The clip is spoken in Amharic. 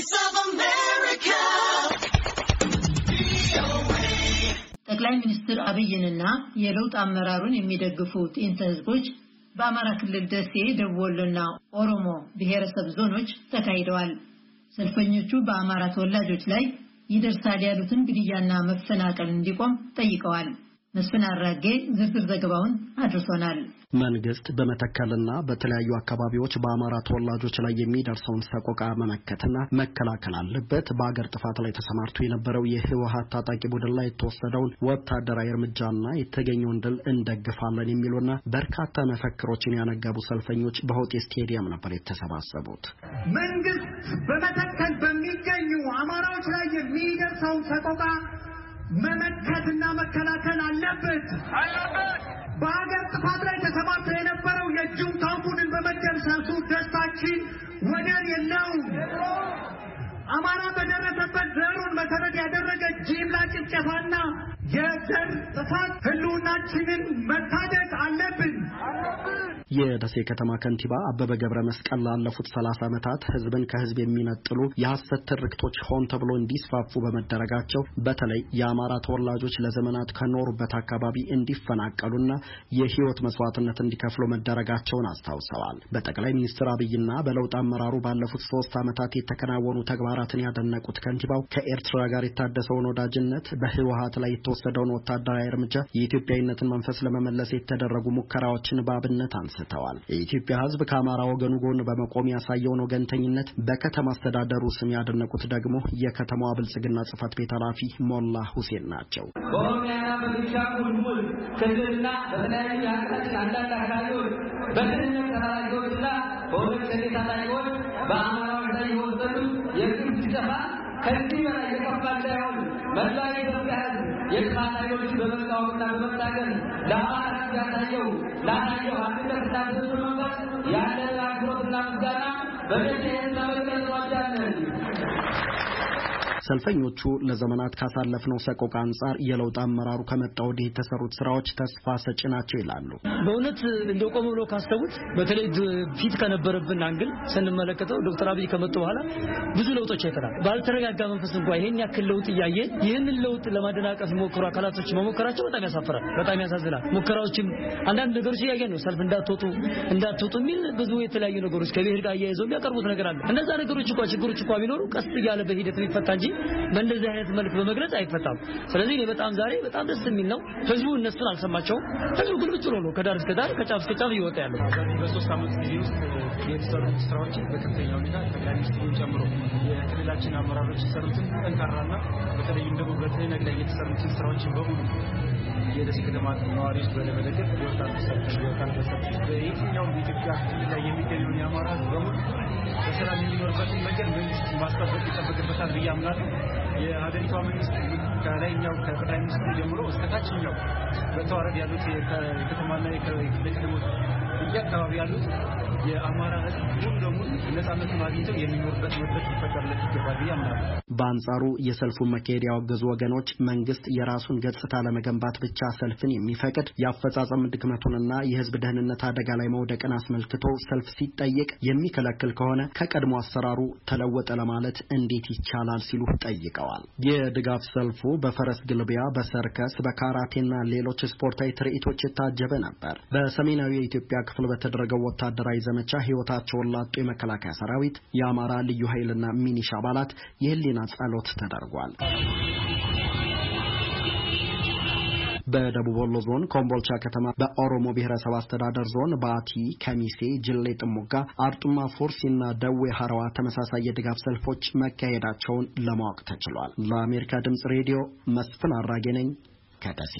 Voice of America. ጠቅላይ ሚኒስትር አብይንና የለውጥ አመራሩን የሚደግፉ ጤንተ ህዝቦች በአማራ ክልል ደሴ፣ ደቡብ ወሎና ኦሮሞ ብሔረሰብ ዞኖች ተካሂደዋል። ሰልፈኞቹ በአማራ ተወላጆች ላይ ይደርሳል ያሉትን ግድያና መፈናቀል እንዲቆም ጠይቀዋል። መስፍን አራጌ ዝርዝር ዘገባውን አድርሶናል። መንግስት በመተከልና በተለያዩ አካባቢዎች በአማራ ተወላጆች ላይ የሚደርሰውን ሰቆቃ መመከትና መከላከል አለበት። በአገር ጥፋት ላይ ተሰማርቶ የነበረው የህወሀት ታጣቂ ቡድን ላይ የተወሰደውን ወታደራዊ እርምጃና የተገኘውን ድል እንደግፋለን የሚሉና በርካታ መፈክሮችን ያነገቡ ሰልፈኞች በሆጤ ስቴዲየም ነበር የተሰባሰቡት። መንግስት በመተከል በሚገኙ አማራዎች ላይ የሚደርሰውን ሰቆቃ መመከትና መከላከል አለበት። በሀገር ጥፋት ላይ ተሰማርቶ የነበረው የጁንታው ቡድን በመደምሰሱ ደስታችን ወደር የለውም። አማራ በደረሰበት ዘሩን መሰረት ያደረገ ጅምላ ጭፍጨፋና የዘር ጥፋት ህልውናችንን መታደግ አለብን። የደሴ ከተማ ከንቲባ አበበ ገብረ መስቀል ላለፉት ሰላሳ ዓመታት ህዝብን ከህዝብ የሚነጥሉ የሐሰት ትርክቶች ሆን ተብሎ እንዲስፋፉ በመደረጋቸው በተለይ የአማራ ተወላጆች ለዘመናት ከኖሩበት አካባቢ እንዲፈናቀሉና የህይወት መስዋዕትነት እንዲከፍሉ መደረጋቸውን አስታውሰዋል። በጠቅላይ ሚኒስትር አብይና በለውጥ አመራሩ ባለፉት ሶስት ዓመታት የተከናወኑ ተግባራትን ያደነቁት ከንቲባው ከኤርትራ ጋር የታደሰውን ወዳጅነት፣ በህወሀት ላይ የተወሰደውን ወታደራዊ እርምጃ፣ የኢትዮጵያዊነትን መንፈስ ለመመለስ የተደረጉ ሙከራዎችን በአብነት አንስተዋል። የኢትዮጵያ ህዝብ ከአማራ ወገኑ ጎን በመቆም ያሳየውን ወገንተኝነት በከተማ አስተዳደሩ ስም ያደነቁት ደግሞ የከተማዋ ብልጽግና ጽህፈት ቤት ኃላፊ ሞላ ሁሴን ናቸው። በኦሮሚያና በቤኒሻንጉል ክልልና በተለያዩ የሀገራችን አንዳንድ አካባቢዎች በክልል ተላላኪዎችና በሁለት ሸኔ ታጣቂዎች በአማራዎች ላይ የወሰዱት የግፍ ጭፍጨፋ ከዚህ በላይ የከፋ እንዳይሆን መላው የኢትዮጵያ ህዝብ የጥፋት ኃይሎችን በመቃወምና በመታገል ለአማራ ያሳየው ላሳየው አንድነትና ትብብር መንፈስ ያለን አክብሮትና ምስጋና በደሴ ለመግለጽ እንወዳለን። ሰልፈኞቹ ለዘመናት ካሳለፍነው ሰቆቃ አንጻር የለውጥ አመራሩ ከመጣ ወዲህ የተሰሩት ስራዎች ተስፋ ሰጪ ናቸው ይላሉ። በእውነት እንደው ቆም ብሎ ካስተውት በተለይ ፊት ከነበረብን angle ስንመለከተው ዶክተር አብይ ከመጡ በኋላ ብዙ ለውጦች አይተናል። ባልተረጋጋ መንፈስ እንኳ ይሄን ያክል ለውጥ እያየን ይህንን ለውጥ ለማደናቀፍ የሚሞክሩ አካላቶች መሞከራቸው በጣም ያሳፍራል፣ በጣም ያሳዝናል። ሙከራዎችም አንዳንድ ነገሮች እያየን ነው። ሰልፍ እንዳትወጡ እንዳትወጡ የሚል ብዙ የተለያዩ ነገሮች ከብሔር ጋር እያይዘው የሚያቀርቡት ነገር አለ። እነዛ ነገሮች እንኳ ችግሮች እንኳ ቢኖሩ ቀስ እያለ በሂደት የሚፈታ እንጂ በእንደዚህ አይነት መልክ በመግለጽ አይፈታም። ስለዚህ እኔ በጣም ዛሬ በጣም ደስ የሚል ነው። ህዝቡ እነሱን አልሰማቸውም። ህዝቡ ግልብጭ ብሎ ነው ከዳር እስከ ዳር ከጫፍ እስከ ጫፍ እየወጣ ያለው። በሶስት ዓመት ጊዜ ውስጥ የተሰሩ ስራዎችን በከፍተኛ ሁኔታ ጠቅላይ ሚኒስትሩን ጨምሮ የክልላችን አመራሮች የሰሩትን ጠንካራና በተለይም ደግሞ በትህነግ ላይ የተሰሩትን ስራዎችን በሙሉ የደሴ ከተማ ነዋሪዎች በመደገፍ የወጣት ተሰልፈን የወጣት ተሰልፈን በየትኛውም የኢትዮጵያ ክልል ላይ የሚገኘውን የአማራ በሙሉ በሰላም የሚኖርበትን መንገድ መንግስት ማስጠበቅ ይጠበቅበታል ብዬ አምናለሁ። የሀገሪቷ መንግስት ከላይኛው ከጠቅላይ ሚኒስትሩ ጀምሮ እስከ በተዋረድ ያሉት የከተማና የክልል ከተሞች አካባቢ ያሉት የአማራ ህዝብ ሙሉ ለሙሉ ነጻነቱን አግኝተው የሚኖርበት መድረክ ሊፈጠርለት ይገባል ብዬ አምናለሁ። በአንጻሩ የሰልፉን መካሄድ ያወገዙ ወገኖች መንግስት የራሱን ገጽታ ለመገንባት ብቻ ሰልፍን የሚፈቅድ የአፈጻጸም ድክመቱንና የህዝብ ደህንነት አደጋ ላይ መውደቅን አስመልክቶ ሰልፍ ሲጠየቅ የሚከለክል ከሆነ ከቀድሞ አሰራሩ ተለወጠ ለማለት እንዴት ይቻላል ሲሉ ጠይቀዋል። የድጋፍ ሰልፉ በፈረስ ግልቢያ፣ በሰርከስ፣ በካራቴና ሌሎች ስፖርታዊ ትርኢቶች የታጀበ ነበር። በሰሜናዊ የኢትዮጵያ ክፍል በተደረገው ወታደራዊ ዘመቻ ህይወታቸውን ላጡ የመከላከያ ሰራዊት፣ የአማራ ልዩ ኃይልና ሚኒሻ አባላት የህሊና ጸሎት ተደርጓል። በደቡብ ወሎ ዞን ኮምቦልቻ ከተማ በኦሮሞ ብሔረሰብ አስተዳደር ዞን ባቲ፣ ከሚሴ፣ ጅሌ ጥሙጋ፣ አርጡማ ፎርሲና ደዌ ሀረዋ ተመሳሳይ የድጋፍ ሰልፎች መካሄዳቸውን ለማወቅ ተችሏል። ለአሜሪካ ድምጽ ሬዲዮ መስፍን አራጌ ነኝ ከደሴ